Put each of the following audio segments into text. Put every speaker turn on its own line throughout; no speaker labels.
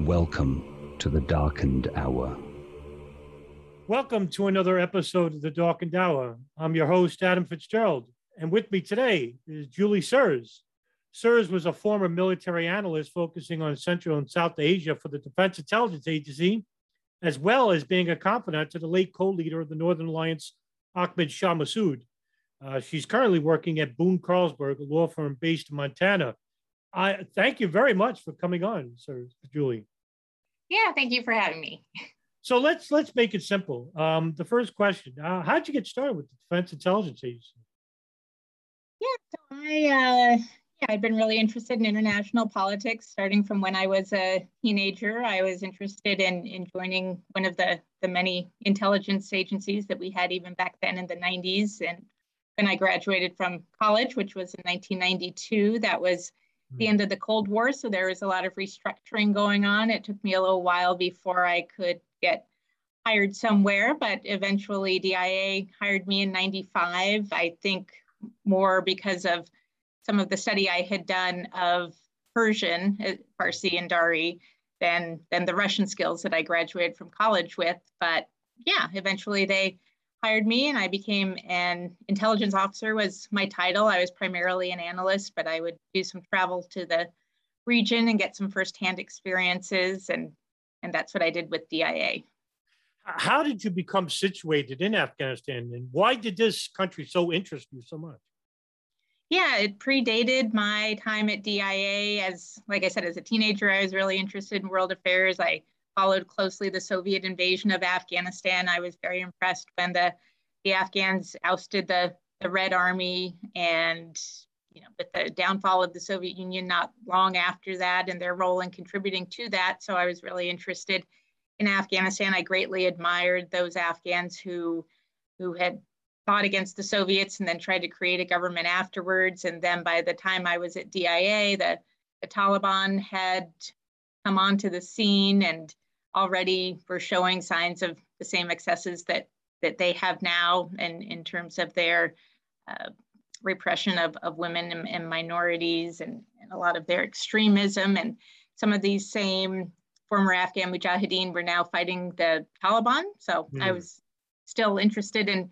Welcome to the darkened hour.
Welcome to another episode of the Darkened Hour. I'm your host, Adam Fitzgerald, and with me today is Julie Sirrs. Sirrs was a former military analyst focusing on Central and South Asia for the Defense Intelligence Agency, as well as being a confidant to the late co leader of the Northern Alliance, Ahmad Shah Massoud. Uh, she's currently working at Boone Karlberg, a law firm based in Montana. I thank you very much for coming on, Sir Julie.
Yeah, thank you for having me.
So let's let's make it simple. Um, the first question: uh, How did you get started with the Defense Intelligence Agency?
Yeah, so I uh, yeah, I'd been really interested in international politics starting from when I was a teenager. I was interested in in joining one of the the many intelligence agencies that we had even back then in the 90s. And when I graduated from college, which was in 1992, that was the end of the Cold War. So there was a lot of restructuring going on. It took me a little while before I could get hired somewhere, but eventually DIA hired me in 95. I think more because of some of the study I had done of Persian, uh, Farsi and Dari, than, than the Russian skills that I graduated from college with. But yeah, eventually they hired me and I became an intelligence officer was my title. I was primarily an analyst, but I would do some travel to the region and get some firsthand experiences and and that's what I did with DIA.
How did you become situated in Afghanistan and why did this country so interest you so much?
Yeah, it predated my time at DIA as like I said as a teenager I was really interested in world affairs. I followed closely the Soviet invasion of Afghanistan. I was very impressed when the, the Afghans ousted the, the Red Army and you know, with the downfall of the Soviet Union not long after that and their role in contributing to that. So I was really interested in Afghanistan. I greatly admired those Afghans who who had fought against the Soviets and then tried to create a government afterwards. And then by the time I was at DIA, the, the Taliban had come onto the scene and already were showing signs of the same excesses that that they have now and in, terms of their uh, repression of, of women and, and minorities and, and, a lot of their extremism and some of these same former Afghan mujahideen were now fighting the Taliban. So mm. I hmm. was still interested in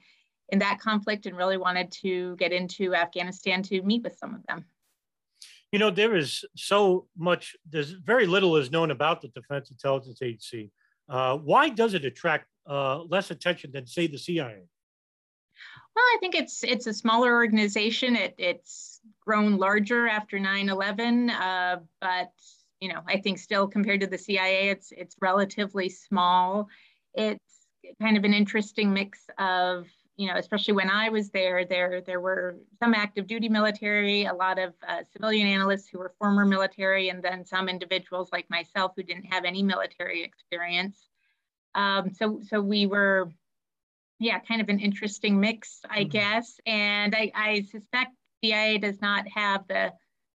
in that conflict and really wanted to get into Afghanistan to meet with some of them.
You know, there is so much, there's very little is known about the Defense Intelligence Agency. Uh, why does it attract uh, less attention than, say, the CIA?
Well, I think it's it's a smaller organization. It, it's grown larger after 9/11, uh, but you know, I think still compared to the CIA, it's it's relatively small. It's kind of an interesting mix of you know, especially when I was there, there there were some active duty military, a lot of uh, civilian analysts who were former military, and then some individuals like myself who didn't have any military experience. Um, so so we were, yeah, kind of an interesting mix, I mm-hmm. guess. And I, I suspect DIA does not have the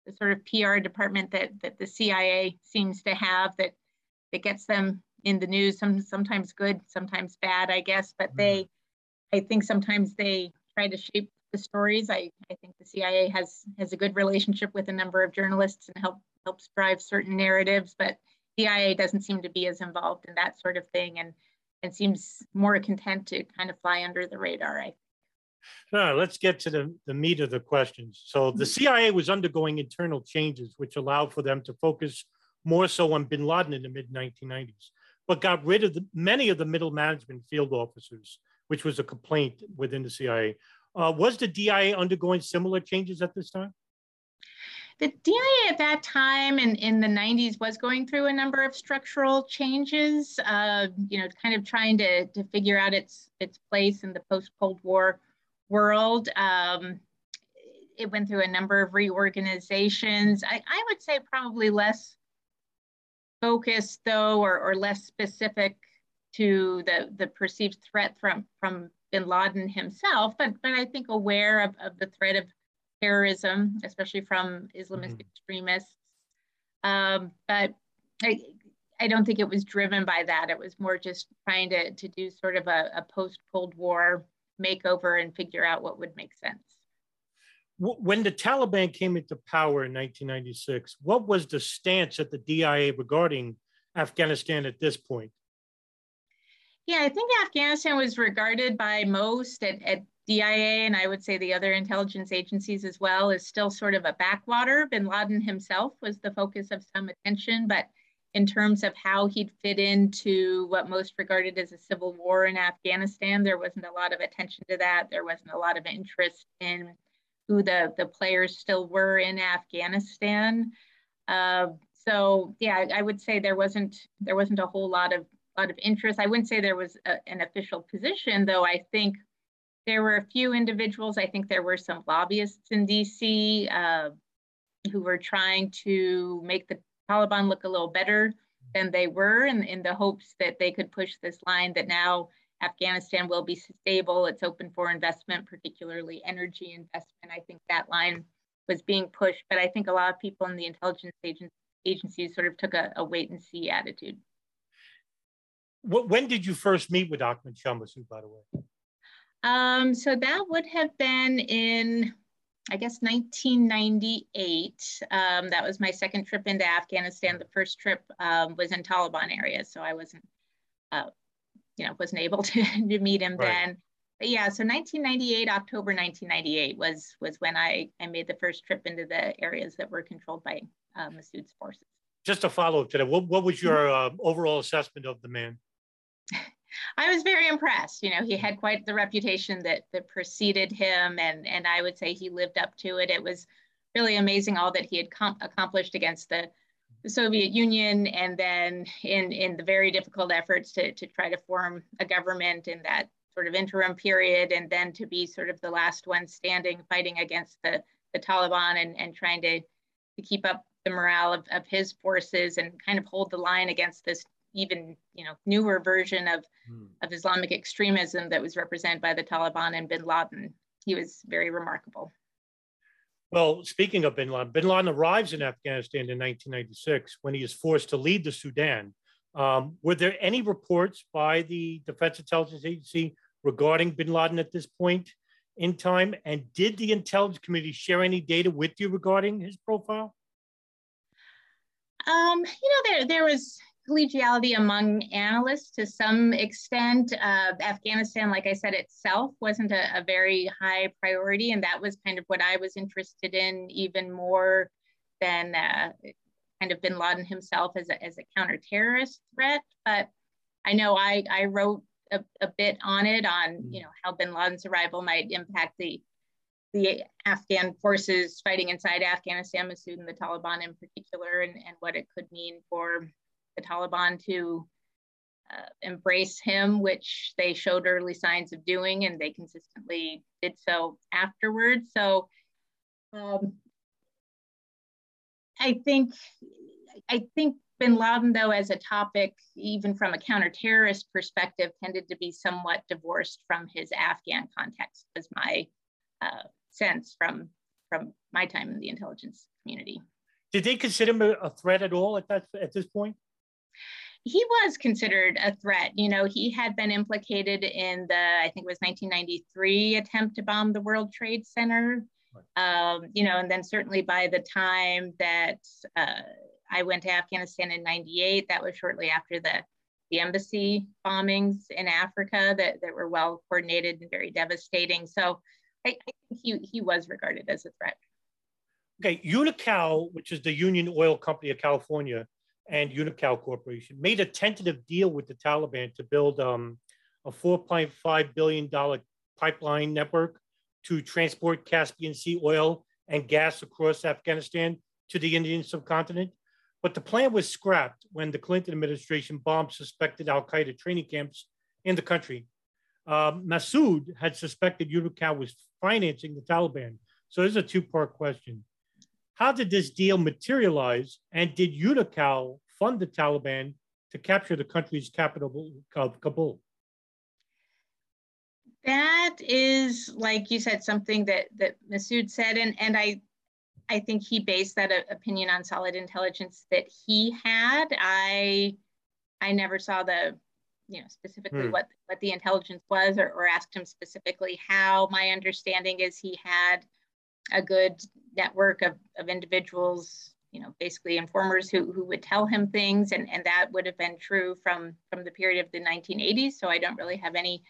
the sort of PR department that that the CIA seems to have that that gets them in the news. Some sometimes good, sometimes bad, I guess. But mm-hmm. they I think sometimes they try to shape the stories. I, I think the CIA has has a good relationship with a number of journalists and help helps drive certain narratives, but CIA doesn't seem to be as involved in that sort of thing and and seems more content to kind of fly under the radar. I
no, let's get to the, the meat of the questions. So the mm-hmm. CIA was undergoing internal changes, which allowed for them to focus more so on bin Laden in the mid 1990s. but got rid of the, many of the middle management field officers, which was a complaint within the CIA. Uh, was the DIA undergoing similar changes at this time?
The DIA at that time and in, in the 90s was going through a number of structural changes, uh, you know, kind of trying to, to figure out its, its place in the post-Cold War world. Um, it went through a number of reorganizations. I, I would say probably less focused though, or, or less specific to the, the perceived threat from, from bin Laden himself, but, but I think aware of, of the threat of terrorism, especially from Islamist mm-hmm. extremists. Um, but I, I don't think it was driven by that. It was more just trying to, to do sort of a, a post Cold War makeover and figure out what would make sense.
When the Taliban came into power in 1996, what was the stance at the DIA regarding Afghanistan at this point?
Yeah, I think Afghanistan was regarded by most at, at DIA and I would say the other intelligence agencies as well is still sort of a backwater. Bin Laden himself was the focus of some attention, but in terms of how he'd fit into what most regarded as a civil war in Afghanistan, there wasn't a lot of attention to that. There wasn't a lot of interest in who the, the players still were in Afghanistan. Uh, so yeah, I would say there wasn't there wasn't a whole lot of lot of interest. I wouldn't say there was a, an official position, though. I think there were a few individuals, I think there were some lobbyists in DC uh, who were trying to make the Taliban look a little better than they were in, in the hopes that they could push this line that now Afghanistan will be stable, it's open for investment, particularly energy investment. I think that line was being pushed, but I think a lot of people in the intelligence agencies sort of took a, a wait and see attitude.
When did you first meet with Ahmad Shah Massoud, by the way?
Um, so that would have been in, I guess, 1998. Um, that was my second trip into Afghanistan. The first trip um, was in Taliban areas, so I wasn't, uh, you know, wasn't able to, to meet him right. then. But yeah, so 1998, October 1998 was was when I, I made the first trip into the areas that were controlled by uh, Massoud's forces.
Just a follow up to that, what, what was your uh, overall assessment of the man?
I was very impressed. You know, he had quite the reputation that that preceded him, and and I would say he lived up to it. It was really amazing all that he had com- accomplished against the, the Soviet Union, and then in in the very difficult efforts to to try to form a government in that sort of interim period, and then to be sort of the last one standing, fighting against the the Taliban and and trying to to keep up the morale of, of his forces and kind of hold the line against this even you know newer version of hmm. of Islamic extremism that was represented by the Taliban and Bin Laden. He was very remarkable.
Well, speaking of Bin Laden, Bin Laden arrives in Afghanistan in 1996 when he is forced to lead the Sudan. Um, were there any reports by the Defense Intelligence Agency regarding Bin Laden at this point in time? And did the intelligence community share any data with you regarding his profile?
Um, you know, there there was collegiality among analysts to some extent. Uh, Afghanistan, like I said, itself wasn't a, a, very high priority, and that was kind of what I was interested in even more than uh, kind of bin Laden himself as a, as a counter-terrorist threat. But I know I, I wrote a, a bit on it on you know how bin Laden's arrival might impact the the Afghan forces fighting inside Afghanistan, Massoud and the Taliban in particular, and, and what it could mean for the Taliban to uh, embrace him, which they showed early signs of doing, and they consistently did so afterwards. So um, I think I think Bin Laden, though, as a topic, even from a counter-terrorist perspective, tended to be somewhat divorced from his Afghan context. Was my uh, sense from from my time in the intelligence community.
Did they consider him a threat at all at that at this point?
He was considered a threat. You know, he had been implicated in the, I think it was 1993 attempt to bomb the World Trade Center. Um, you know, and then certainly by the time that uh, I went to Afghanistan in 98, that was shortly after the, the embassy bombings in Africa that, that were well coordinated and very devastating. So I, I think he, he was regarded as a threat.
Okay, Unocal, which is the Union Oil Company of California, and Unocal Corporation made a tentative deal with the Taliban to build um, a $4.5 billion pipeline network to transport Caspian Sea oil and gas across Afghanistan to the Indian subcontinent. But the plan was scrapped when the Clinton administration bombed suspected Al Qaeda training camps in the country. Uh, Massoud had suspected Unocal was financing the Taliban. So there's a two part question. How did this deal materialize? And did Unocal fund the Taliban to capture the country's capital, of Kabul?
That is, like you said, something that that Massoud said, and and I, I think he based that opinion on solid intelligence that he had. I, I never saw the, you know, specifically hmm. what what the intelligence was, or, or asked him specifically how. My understanding is he had a good network of of individuals you know basically informers who, who would tell him things. And, and that would have been true from from the period of the 1980s so i don't really have any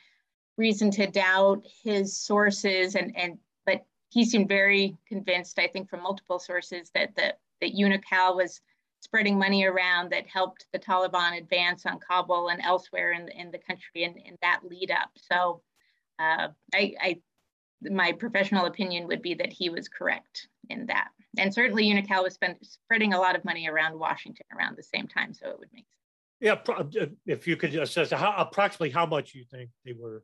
reason to doubt his sources. And and but he seemed very convinced i think from multiple sources that that that unocal was spreading money around that helped the taliban advance on kabul and elsewhere in, in the country and in that lead up. So uh, I, I my professional opinion would be that he was correct in that. And certainly unocal was spend, spreading a lot of money around washington around the same time so it would make sense.
Yeah, uh, if you could assess how, approximately how much you think they were?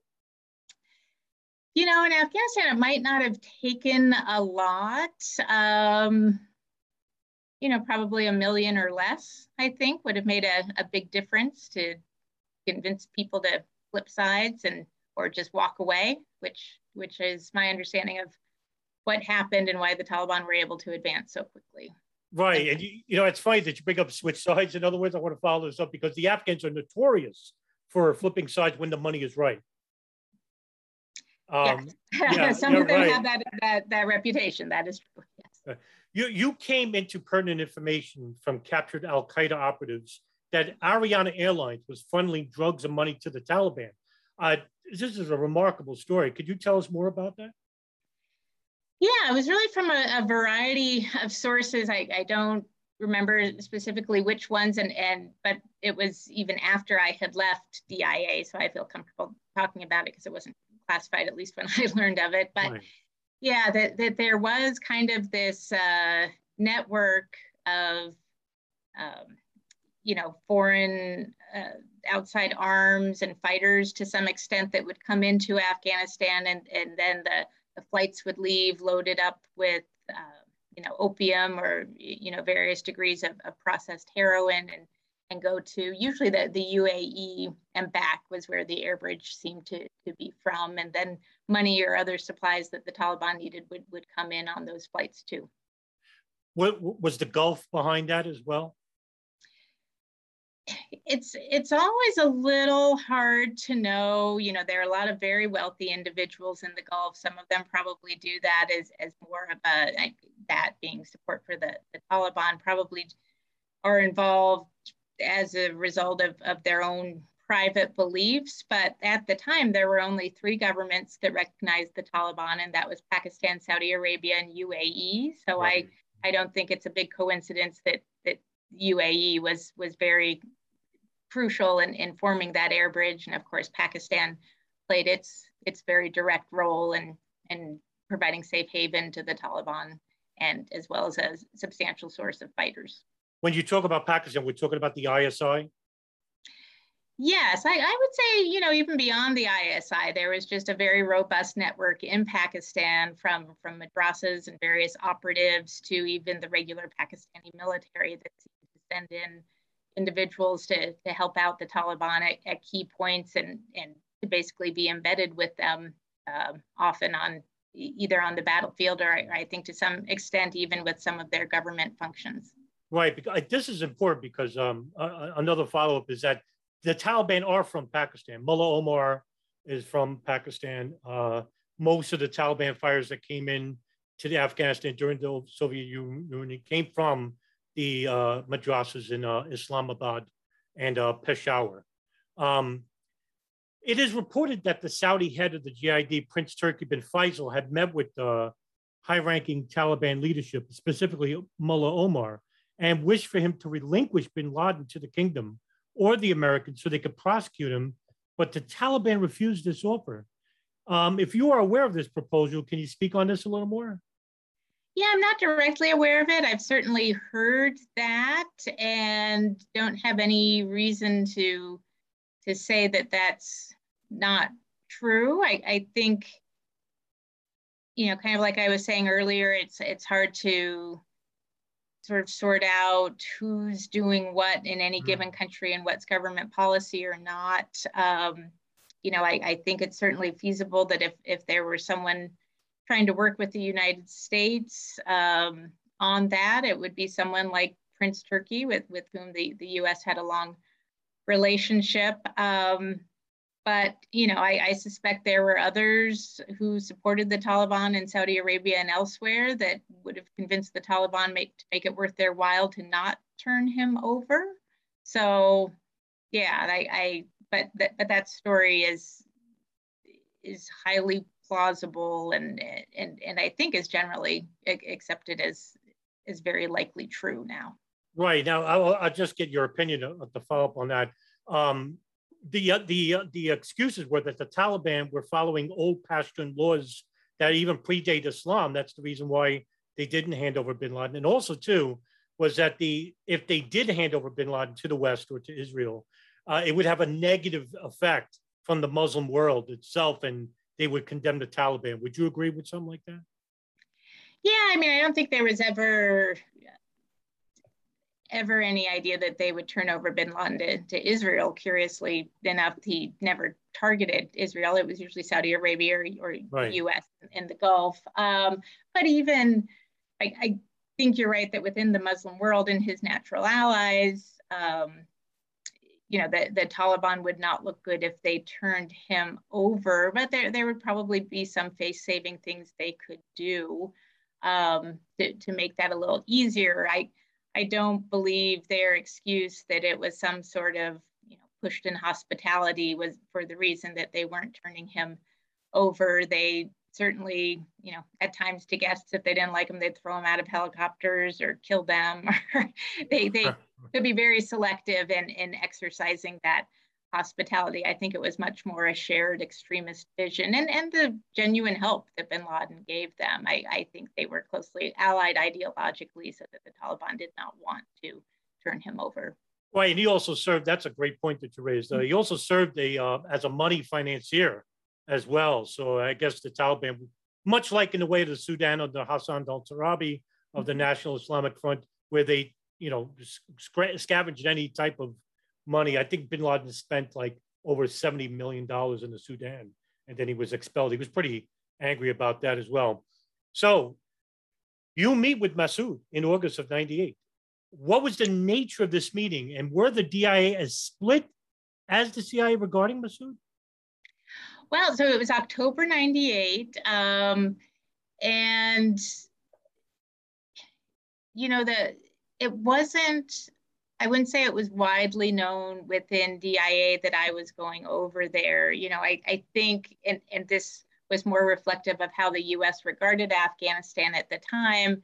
You know, in Afghanistan, it might not have taken a lot. Um, you know, probably a million or less, I think, would have made a, a big difference to convince people to flip sides and or just walk away, which which is my understanding of what happened and why the Taliban were able to advance so quickly.
Right. And you, you know, it's funny that you bring up switch sides. In other words, I want to follow this up because the Afghans are notorious for flipping sides when the money is right.
Um, yes. Yeah, Some of them right. have that, that, that reputation. That is true. Yes.
You, you came into pertinent information from captured Al Qaeda operatives that Ariana Airlines was funneling drugs and money to the Taliban. Uh, this is a remarkable story. Could you tell us more about that?
Yeah, it was really from a, a variety of sources. I, I, don't remember specifically which ones, and, and but it was even after I had left DIA, so I feel comfortable talking about it because it wasn't classified, at least when I learned of it. But right. yeah, that, that there was kind of this uh, network of, um, you know, foreign uh, outside arms and fighters to some extent that would come into Afghanistan, and, and then the, the flights would leave loaded up with, uh, you know, opium or, you know, various degrees of, of processed heroin and and go to usually the, the UAE and back was where the air bridge seemed to, to be from. And then money or other supplies that the Taliban needed would, would come in on those flights too.
What was the Gulf behind that as well?
It's it's always a little hard to know. You know, there are a lot of very wealthy individuals in the Gulf. Some of them probably do that as, as more of a that being support for the, the Taliban, probably are involved as a result of, of their own private beliefs. But at the time, there were only three governments that recognized the Taliban, and that was Pakistan, Saudi Arabia, and UAE. So right. I, I don't think it's a big coincidence that, that UAE was, was very crucial in, in forming that air bridge. And of course, Pakistan played its, its very direct role in, in providing safe haven to the Taliban and as well as a substantial source of fighters
when you talk about Pakistan, we're talking about the ISI.
Yes, I, I, would say, you know, even beyond the ISI, there was just a very robust network in Pakistan from, from madrasas and various operatives to even the regular Pakistani military that seemed to send in individuals to, to help out the Taliban at, at key points and, and to basically be embedded with them, uh, often on either on the battlefield or I think to some extent even with some of their government functions.
Right. This is important because um, uh, another follow up is that the Taliban are from Pakistan. Mullah Omar is from Pakistan. Uh, most of the Taliban fighters that came in to the Afghanistan during the Soviet Union came from the uh, madrasas in uh, Islamabad and uh, Peshawar. Um, it is reported that the Saudi head of the GID, Prince Turki bin Faisal, had met with uh, high ranking Taliban leadership, specifically Mullah Omar, and wished for him to relinquish bin Laden to the kingdom or the Americans so they could prosecute him. But the Taliban refused this offer. Um, if you are aware of this proposal, can you speak on this a little more?
Yeah, I'm not directly aware of it. I've certainly heard that and don't have any reason to to say that that's not true. I, I think, you know, kind of like I was saying earlier, it's it's hard to sort of sort out who's doing what in any mm. given country and what's government policy or not. Um, you know, I, I think it's certainly feasible that if if there were someone trying to work with the United States um, on that, it would be someone like Prince Turki, with with whom the the U.S. had a long relationship. Um, but you know, I, I, suspect there were others who supported the Taliban in Saudi Arabia and elsewhere that would have convinced the Taliban make, to make it worth their while to not turn him over. So, yeah, I, I but that but that story is is highly plausible and and and I think is generally accepted as is very likely true now.
Right now, I'll, I'll just get your opinion to, to follow up on that. Um, the uh, the uh, the excuses were that the Taliban were following old Pashtun laws that even predate Islam. That's the reason why they didn't hand over Bin Laden. And also, too, was that the if they did hand over Bin Laden to the West or to Israel, uh, it would have a negative effect from the Muslim world itself, and they would condemn the Taliban. Would you agree with something like that?
Yeah, I mean, I don't think there was ever ever any idea that they would turn over bin Laden to, to Israel. Curiously enough, he never targeted Israel. It was usually Saudi Arabia or, or right. US in the Gulf. Um, but even, I, I, think you're right that within the Muslim world and his natural allies, um, you know, the, the Taliban would not look good if they turned him over, but there, there would probably be some face saving things they could do um, to, to make that a little easier. I, I don't believe their excuse that it was some sort of, you know, Pashtun hospitality was for the reason that they weren't turning him over. They certainly, you know, at times to guests, if they didn't like him, they'd throw him out of helicopters or kill them. Or they they could be very selective in in exercising that hospitality. I think it was much more a shared extremist vision and, and the genuine help that bin Laden gave them. I, I think they were closely allied ideologically so that the Taliban did not want to turn him over.
Right, and he also served. That's a great point that you raised. Uh, he also served a uh, as a money financier as well. So I guess the Taliban, much like in the way of the Sudan of the Hassan al-Turabi of the mm-hmm. National Islamic Front, where they you know scavenged any type of money. I think bin Laden spent like over $70 million in the Sudan, and then he was expelled. He was pretty angry about that as well. So you meet with Massoud in August of 98. What was the nature of this meeting, and were the DIA as split as the CIA regarding Massoud?
Well, so it was October 98. Um, and, you know, the it wasn't I wouldn't say it was widely known within DIA that I was going over there. You know, I, I think, and, and this was more reflective of how the US regarded Afghanistan at the time.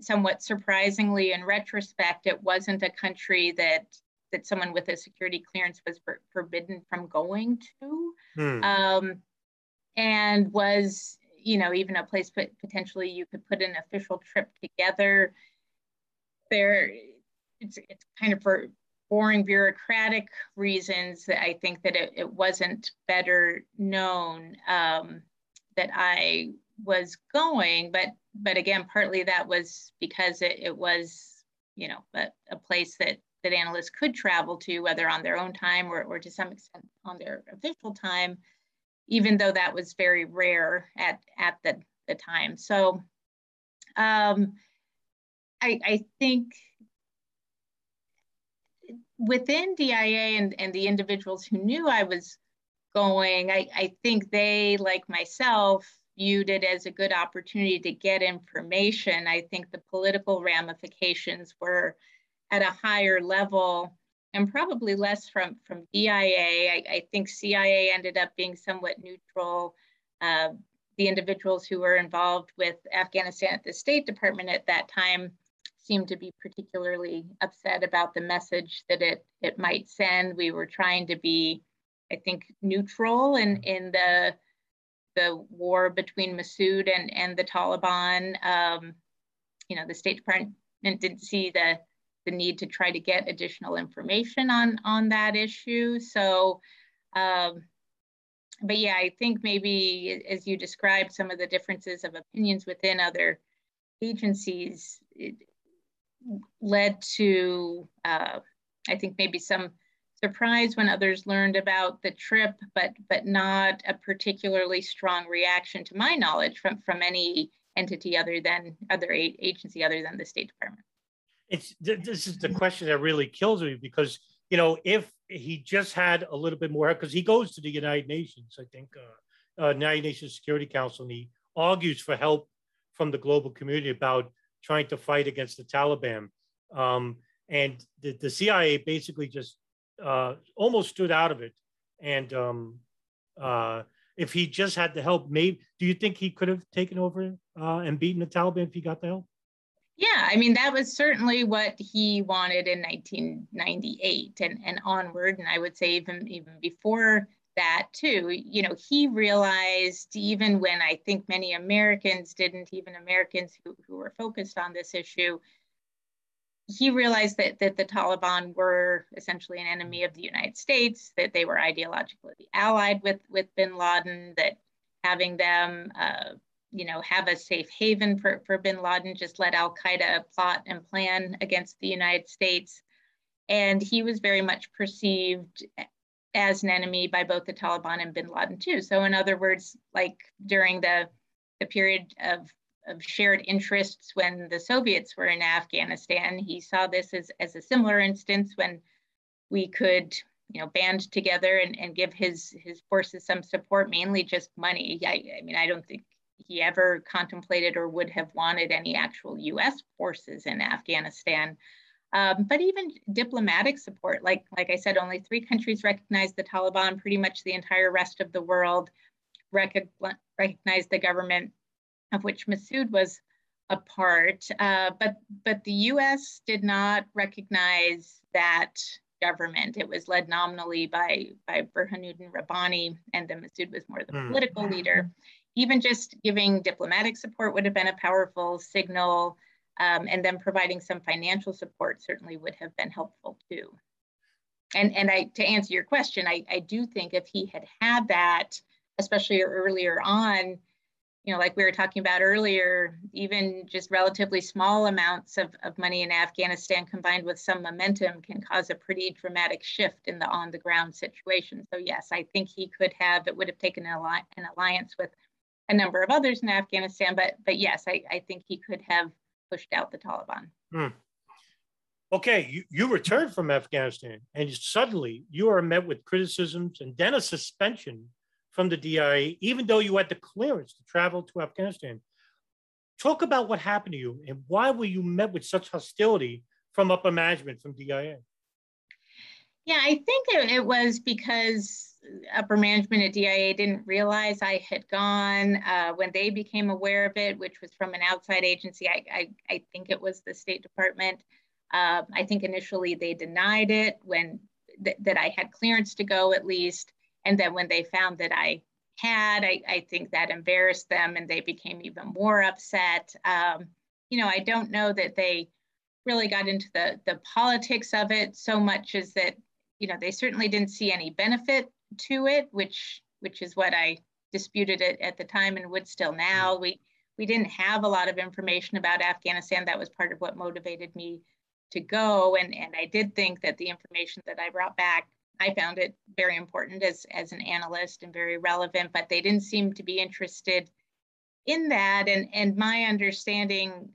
Somewhat surprisingly, in retrospect, it wasn't a country that that someone with a security clearance was for, forbidden from going to, hmm. um, and was you know even a place but potentially you could put an official trip together. There, it's, it's kind of for boring bureaucratic reasons that I think that it, it wasn't better known um, that I was going, but but again, partly that was because it, it was, you know, a, a place that that analysts could travel to, whether on their own time or, or to some extent on their official time, even though that was very rare at, at the, the time. So um, I, I think within DIA and, and the individuals who knew I was going, I, I think they, like myself, viewed it as a good opportunity to get information. I think the political ramifications were at a higher level and probably less from, from DIA. I, I think CIA ended up being somewhat neutral. Uh, the individuals who were involved with Afghanistan at the State Department at that time seem to be particularly upset about the message that it it might send. We were trying to be, I think, neutral in in the the war between Massoud and and the Taliban. Um, you know, the State Department didn't see the the need to try to get additional information on on that issue. So. Um, but yeah, I think maybe as you described some of the differences of opinions within other agencies, led to, uh, I think, maybe some surprise when others learned about the trip, but but not a particularly strong reaction, to my knowledge, from from any entity other than other agency other than the State Department.
It's this is the question that really kills me because you know if he just had a little bit more because he goes to the United Nations, I think, uh, uh, United Nations Security Council, and he argues for help from the global community about trying to fight against the Taliban. Um, and the, the, CIA basically just uh, almost stood out of it. And um, uh, if he just had the help, maybe do you think he could have taken over uh, and beaten the Taliban if he got the help?
Yeah, I mean that was certainly what he wanted in 1998 and, and onward, and I would say even even before that too. You know, he realized even when I think many Americans didn't, even Americans who, who were focused on this issue, he realized that, that the Taliban were essentially an enemy of the United States, that they were ideologically allied with, with bin Laden, that having them, uh, you know, have a safe haven for, for bin Laden just let Al Qaeda plot and plan against the United States. And he was very much perceived as an enemy by both the Taliban and bin Laden too. So in other words, like during the, the period of, of shared interests when the Soviets were in Afghanistan, he saw this as, as a similar instance when we could you know, band together and, and give his, his forces some support, mainly just money. I, I mean, I don't think he ever contemplated or would have wanted any actual US forces in Afghanistan. Um, but even diplomatic support, like, like I said, only three countries recognize the Taliban, pretty much the entire rest of the world rec- recognized the government of which Massoud was a part. Uh, but, but the US did not recognize that government. It was led nominally by, by Burhanuddin Rabbani, and then Massoud was more the mm. political leader. Even just giving diplomatic support would have been a powerful signal um, and then providing some financial support certainly would have been helpful too. And, and I, to answer your question, I, I do think if he had had that, especially earlier on, you know, like we were talking about earlier, even just relatively small amounts of, of money in Afghanistan combined with some momentum can cause a pretty dramatic shift in the on the ground situation. So, yes, I think he could have, it would have taken an, an alliance with a number of others in Afghanistan, but, but yes, I, I think he could have pushed out the Taliban.
Hmm. Okay, you, you returned from Afghanistan and suddenly you are met with criticisms and then a suspension from the DIA, even though you had the clearance to travel to Afghanistan. Talk about what happened to you and why were you met with such hostility from upper management from DIA?
Yeah, I think it, it was because upper management at DIA didn't realize I had gone. Uh, when they became aware of it, which was from an outside agency, I, I, I think it was the State Department. Uh, I think initially they denied it when th- that I had clearance to go at least. And then when they found that I had, I, I think that embarrassed them and they became even more upset. Um, you know, I don't know that they really got into the, the politics of it so much as that, you know, they certainly didn't see any benefit to it, which which is what I disputed it at the time and would still now. Mm-hmm. We we didn't have a lot of information about Afghanistan. That was part of what motivated me to go. And, and I did think that the information that I brought back, I found it very important as, as an analyst and very relevant, but they didn't seem to be interested in that. And, and my understanding,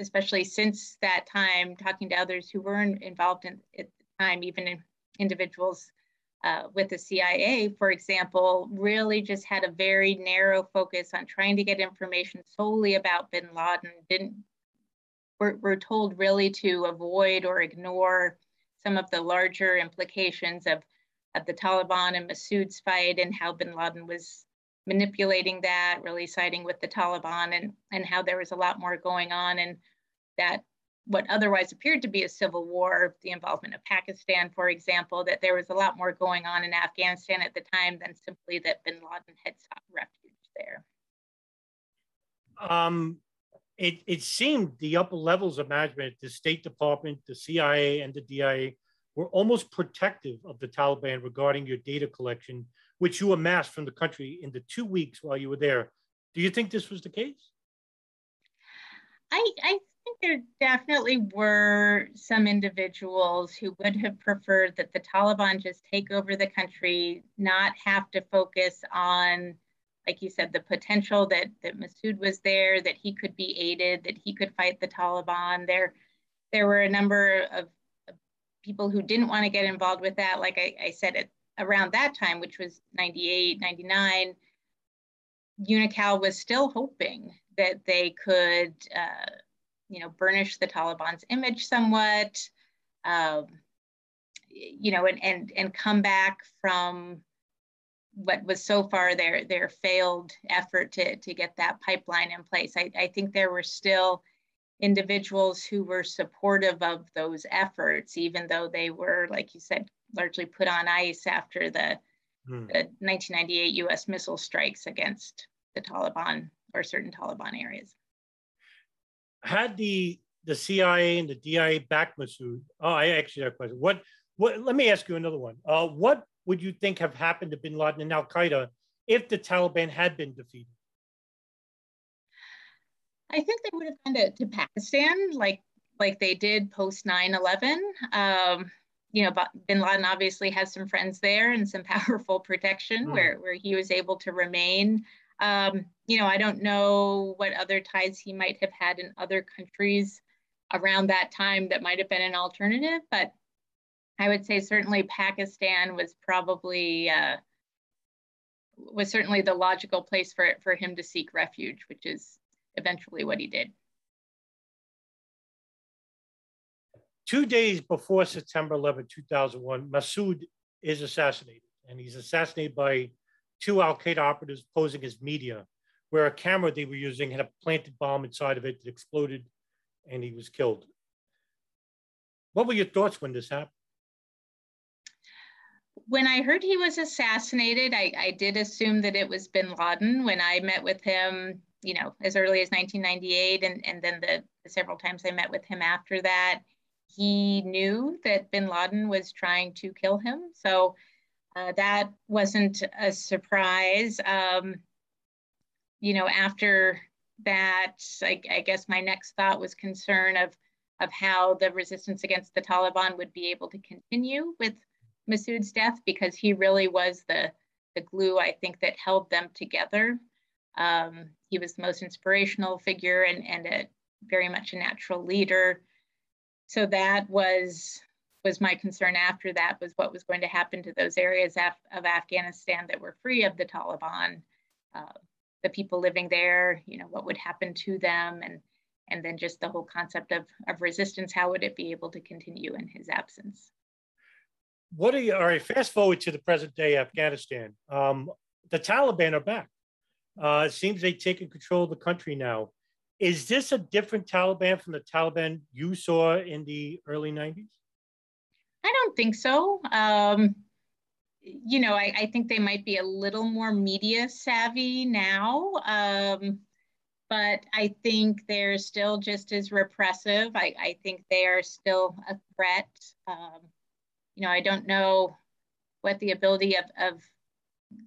especially since that time, talking to others who weren't involved in at the time, even in individuals uh, with the CIA, for example, really just had a very narrow focus on trying to get information solely about bin Laden. Didn't we're, we're told really to avoid or ignore some of the larger implications of, of the Taliban and Massoud's fight and how bin Laden was manipulating that, really siding with the Taliban and, and how there was a lot more going on and that what otherwise appeared to be a civil war, the involvement of Pakistan, for example, that there was a lot more going on in Afghanistan at the time than simply that bin Laden had sought refuge there.
Um, it, it seemed the upper levels of management, the State Department, the CIA, and the DIA were almost protective of the Taliban regarding your data collection, which you amassed from the country in the two weeks while you were there. Do you think this was the case?
I, I think there definitely were some individuals who would have preferred that the Taliban just take over the country, not have to focus on, like you said, the potential that, that Massoud was there, that he could be aided, that he could fight the Taliban. There, there were a number of, people who didn't want to get involved with that. Like I, I said, at, around that time, which was 98, 99, Unocal was still hoping that they could uh, you know, burnish the Taliban's image somewhat, um, you know, and, and, and come back from what was so far their, their failed effort to, to get that pipeline in place. I, I think there were still individuals who were supportive of those efforts, even though they were, like you said, largely put on ice after the, hmm. the 1998 US missile strikes against the Taliban or certain Taliban areas
had the the CIA and the DIA back Massoud? Oh, I actually have a question. What what? Let me ask you another one. Uh, what would you think have happened to Bin Laden and Al Qaeda if the Taliban had been defeated?
I think they would have gone to, to Pakistan, like like they did post 9/11. Um, you know, Bin Laden obviously has some friends there and some powerful protection mm. where where he was able to remain. Um, you know, I don't know what other ties he might have had in other countries around that time that might have been an alternative, but I would say certainly Pakistan was probably uh, was certainly the logical place for it, for him to seek refuge, which is eventually what he did.
Two days before September 11, 2001, Massoud is assassinated, and he's assassinated by two Al Qaeda operatives posing as media, where a camera they were using had a planted bomb inside of it that exploded and he was killed. What were your thoughts when this happened?
When I heard he was assassinated, I, I did assume that it was bin Laden. When I met with him, you know, as early as 1998, and, and then the, the several times I met with him after that, he knew that bin Laden was trying to kill him. So uh, that wasn't a surprise. Um, you know, after that, I, I, guess my next thought was concern of of how the resistance against the Taliban would be able to continue with Massoud's death because he really was the the glue I think that held them together. Um, he was the most inspirational figure and, and a very much a natural leader. So that was was my concern after that was what was going to happen to those areas af- of Afghanistan that were free of the Taliban, uh, the people living there, you know, what would happen to them, and and then just the whole concept of, of resistance, how would it be able to continue in his absence?
What are you, all right, fast forward to the present day Afghanistan. Um, the Taliban are back. Uh, it seems they've taken control of the country now. Is this a different Taliban from the Taliban you saw in the early 90s?
I don't think so. Um, you know, I, I, think they might be a little more media savvy now. Um, but I think they're still just as repressive. I, I think they are still a threat. Um, you know, I don't know what the ability of, of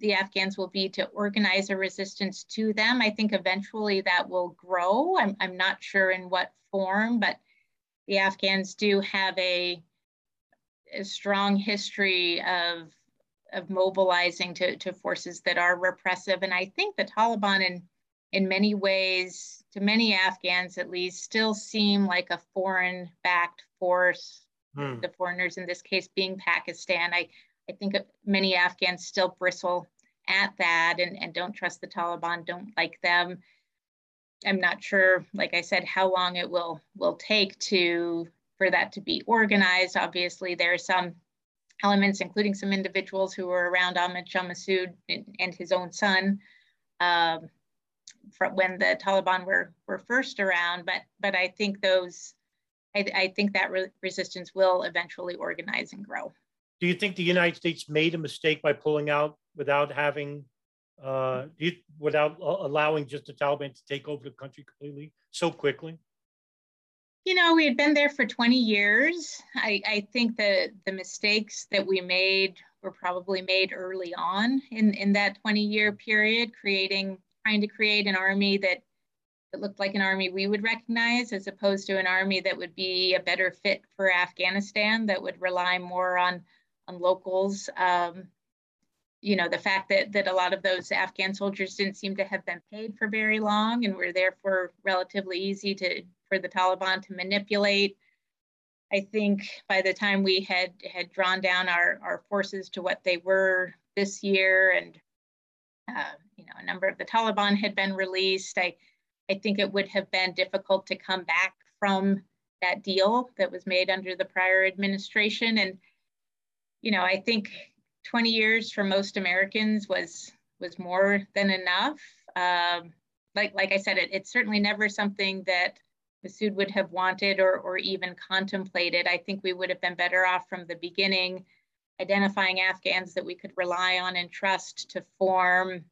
the Afghans will be to organize a resistance to them. I think eventually that will grow. I'm, I'm not sure in what form, but the Afghans do have a a strong history of of mobilizing to, to forces that are repressive. And I think the Taliban in in many ways, to many Afghans at least, still seem like a foreign backed force. Hmm. The foreigners in this case being Pakistan. I, I think many Afghans still bristle at that and, and don't trust the Taliban, don't like them. I'm not sure, like I said, how long it will will take to for that to be organized. Obviously, there are some elements, including some individuals who were around Ahmad Shah Massoud and, and his own son um, when the Taliban were, were first around. But, but I think those, I, I think that re- resistance will eventually organize and grow.
Do you think the United States made a mistake by pulling out without having, uh, without allowing just the Taliban to take over the country completely so quickly?
You know, we had been there for 20 years. I, I think that the mistakes that we made were probably made early on in, in that 20 year period, creating, trying to create an army that that looked like an army we would recognize as opposed to an army that would be a better fit for Afghanistan that would rely more on on locals. Um, you know, the fact that that a lot of those Afghan soldiers didn't seem to have been paid for very long and were therefore relatively easy to for the Taliban to manipulate. I think by the time we had had drawn down our, our forces to what they were this year and uh, you know a number of the Taliban had been released, I I think it would have been difficult to come back from that deal that was made under the prior administration. And, you know, I think 20 years for most Americans was was more than enough. Um, like like I said, it, it's certainly never something that Massoud would have wanted or, or even contemplated. I think we would have been better off from the beginning identifying Afghans that we could rely on and trust to form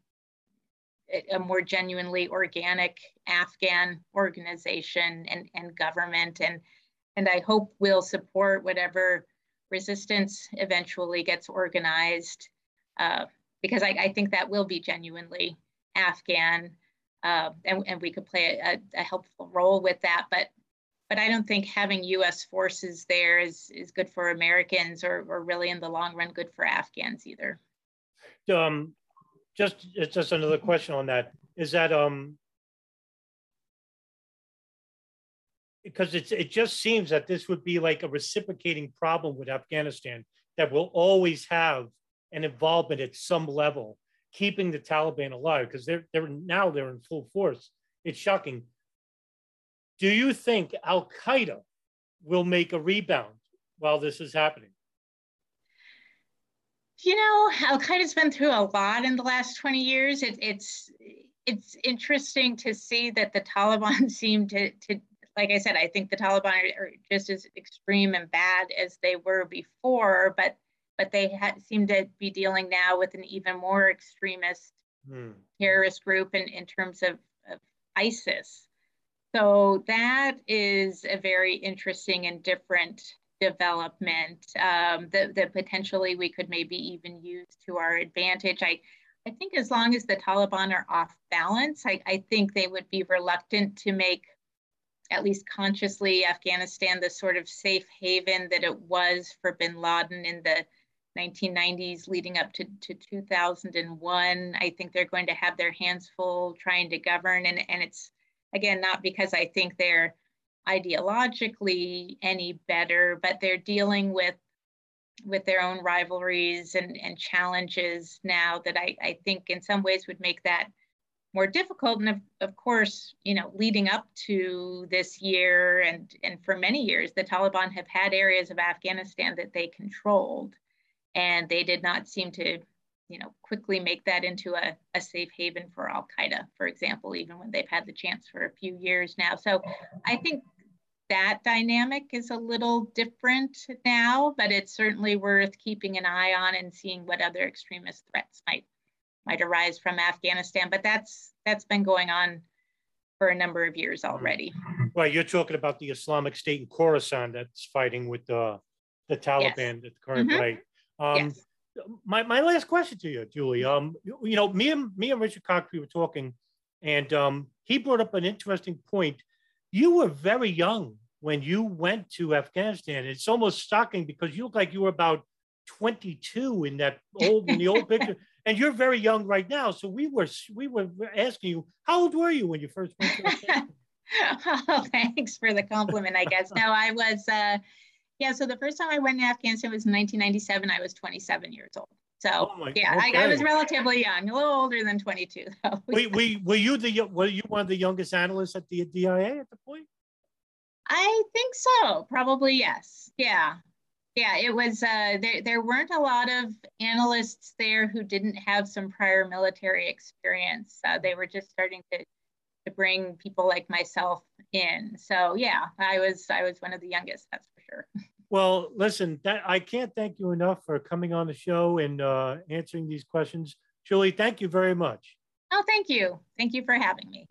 a more genuinely organic Afghan organization and, and government. And, and I hope we'll support whatever resistance eventually gets organized, uh, because I, I, think that will be genuinely Afghan. Uh, and, and we could play a, a, helpful role with that. But but I don't think having U.S. forces there is is good for Americans or, or really in the long run good for Afghans either.
Um, just just another question on that is that um because it's it just seems that this would be like a reciprocating problem with Afghanistan that will always have an involvement at some level keeping the Taliban alive because they're they're now they're in full force. It's shocking. Do you think Al Qaeda will make a rebound while this is happening?
You know, Al Qaeda's been through a lot in the last 20 years. It, it's it's interesting to see that the Taliban seem to, to like I said, I think the Taliban are, are just as extreme and bad as they were before, but but they ha- seem to be dealing now with an even more extremist hmm. terrorist group in, in terms of, of ISIS. So that is a very interesting and different development um, that, that potentially we could maybe even use to our advantage. I, I think as long as the Taliban are off balance, I, I think they would be reluctant to make, at least consciously, Afghanistan the sort of safe haven that it was for bin Laden in the 1990s leading up to, to 2001. I think they're going to have their hands full trying to govern. And, and it's, again, not because I think they're ideologically any better, but they're dealing with with their own rivalries and, and challenges now that I, I think in some ways would make that more difficult. And of, of course, you know, leading up to this year and, and for many years, the Taliban have had areas of Afghanistan that they controlled. And they did not seem to, you know, quickly make that into a, a safe haven for Al Qaeda, for example, even when they've had the chance for a few years now. So I think that dynamic is a little different now, but it's certainly worth keeping an eye on and seeing what other extremist threats might might arise from Afghanistan. But that's that's been going on for a number of years mm-hmm. already.
Well, you're talking about the Islamic State in Khorasan that's fighting with the the Taliban yes. at the current mm-hmm. rate. Um, yes. My, my last question to you, Julie. Um, you, you know, me and me and Richard Concrete were talking, and um, he brought up an interesting point you were very young when you went to Afghanistan. It's almost shocking because you look like you were about 22 in that old in the old picture, and you're very young right now. So we were we were asking you, how old were you when you first went to Afghanistan?
oh, thanks for the compliment. I guess no, I was. Uh, yeah, so the first time I went to Afghanistan was in 1997. I was 27 years old. So oh my, yeah, okay. I, I, was relatively young, a little older than 22 though.
wait, wait, were you the were you one of the youngest analysts at the DIA at the point?
I think so. Probably yes. Yeah, yeah. It was. Uh, there. There weren't a lot of analysts there who didn't have some prior military experience. Uh, they were just starting to to bring people like myself in. So yeah, I was I was one of the youngest, that's
Well, listen, that I can't thank you enough for coming on the show and uh, answering these questions. Julie, thank you very much.
Oh, thank you. Thank you for having me.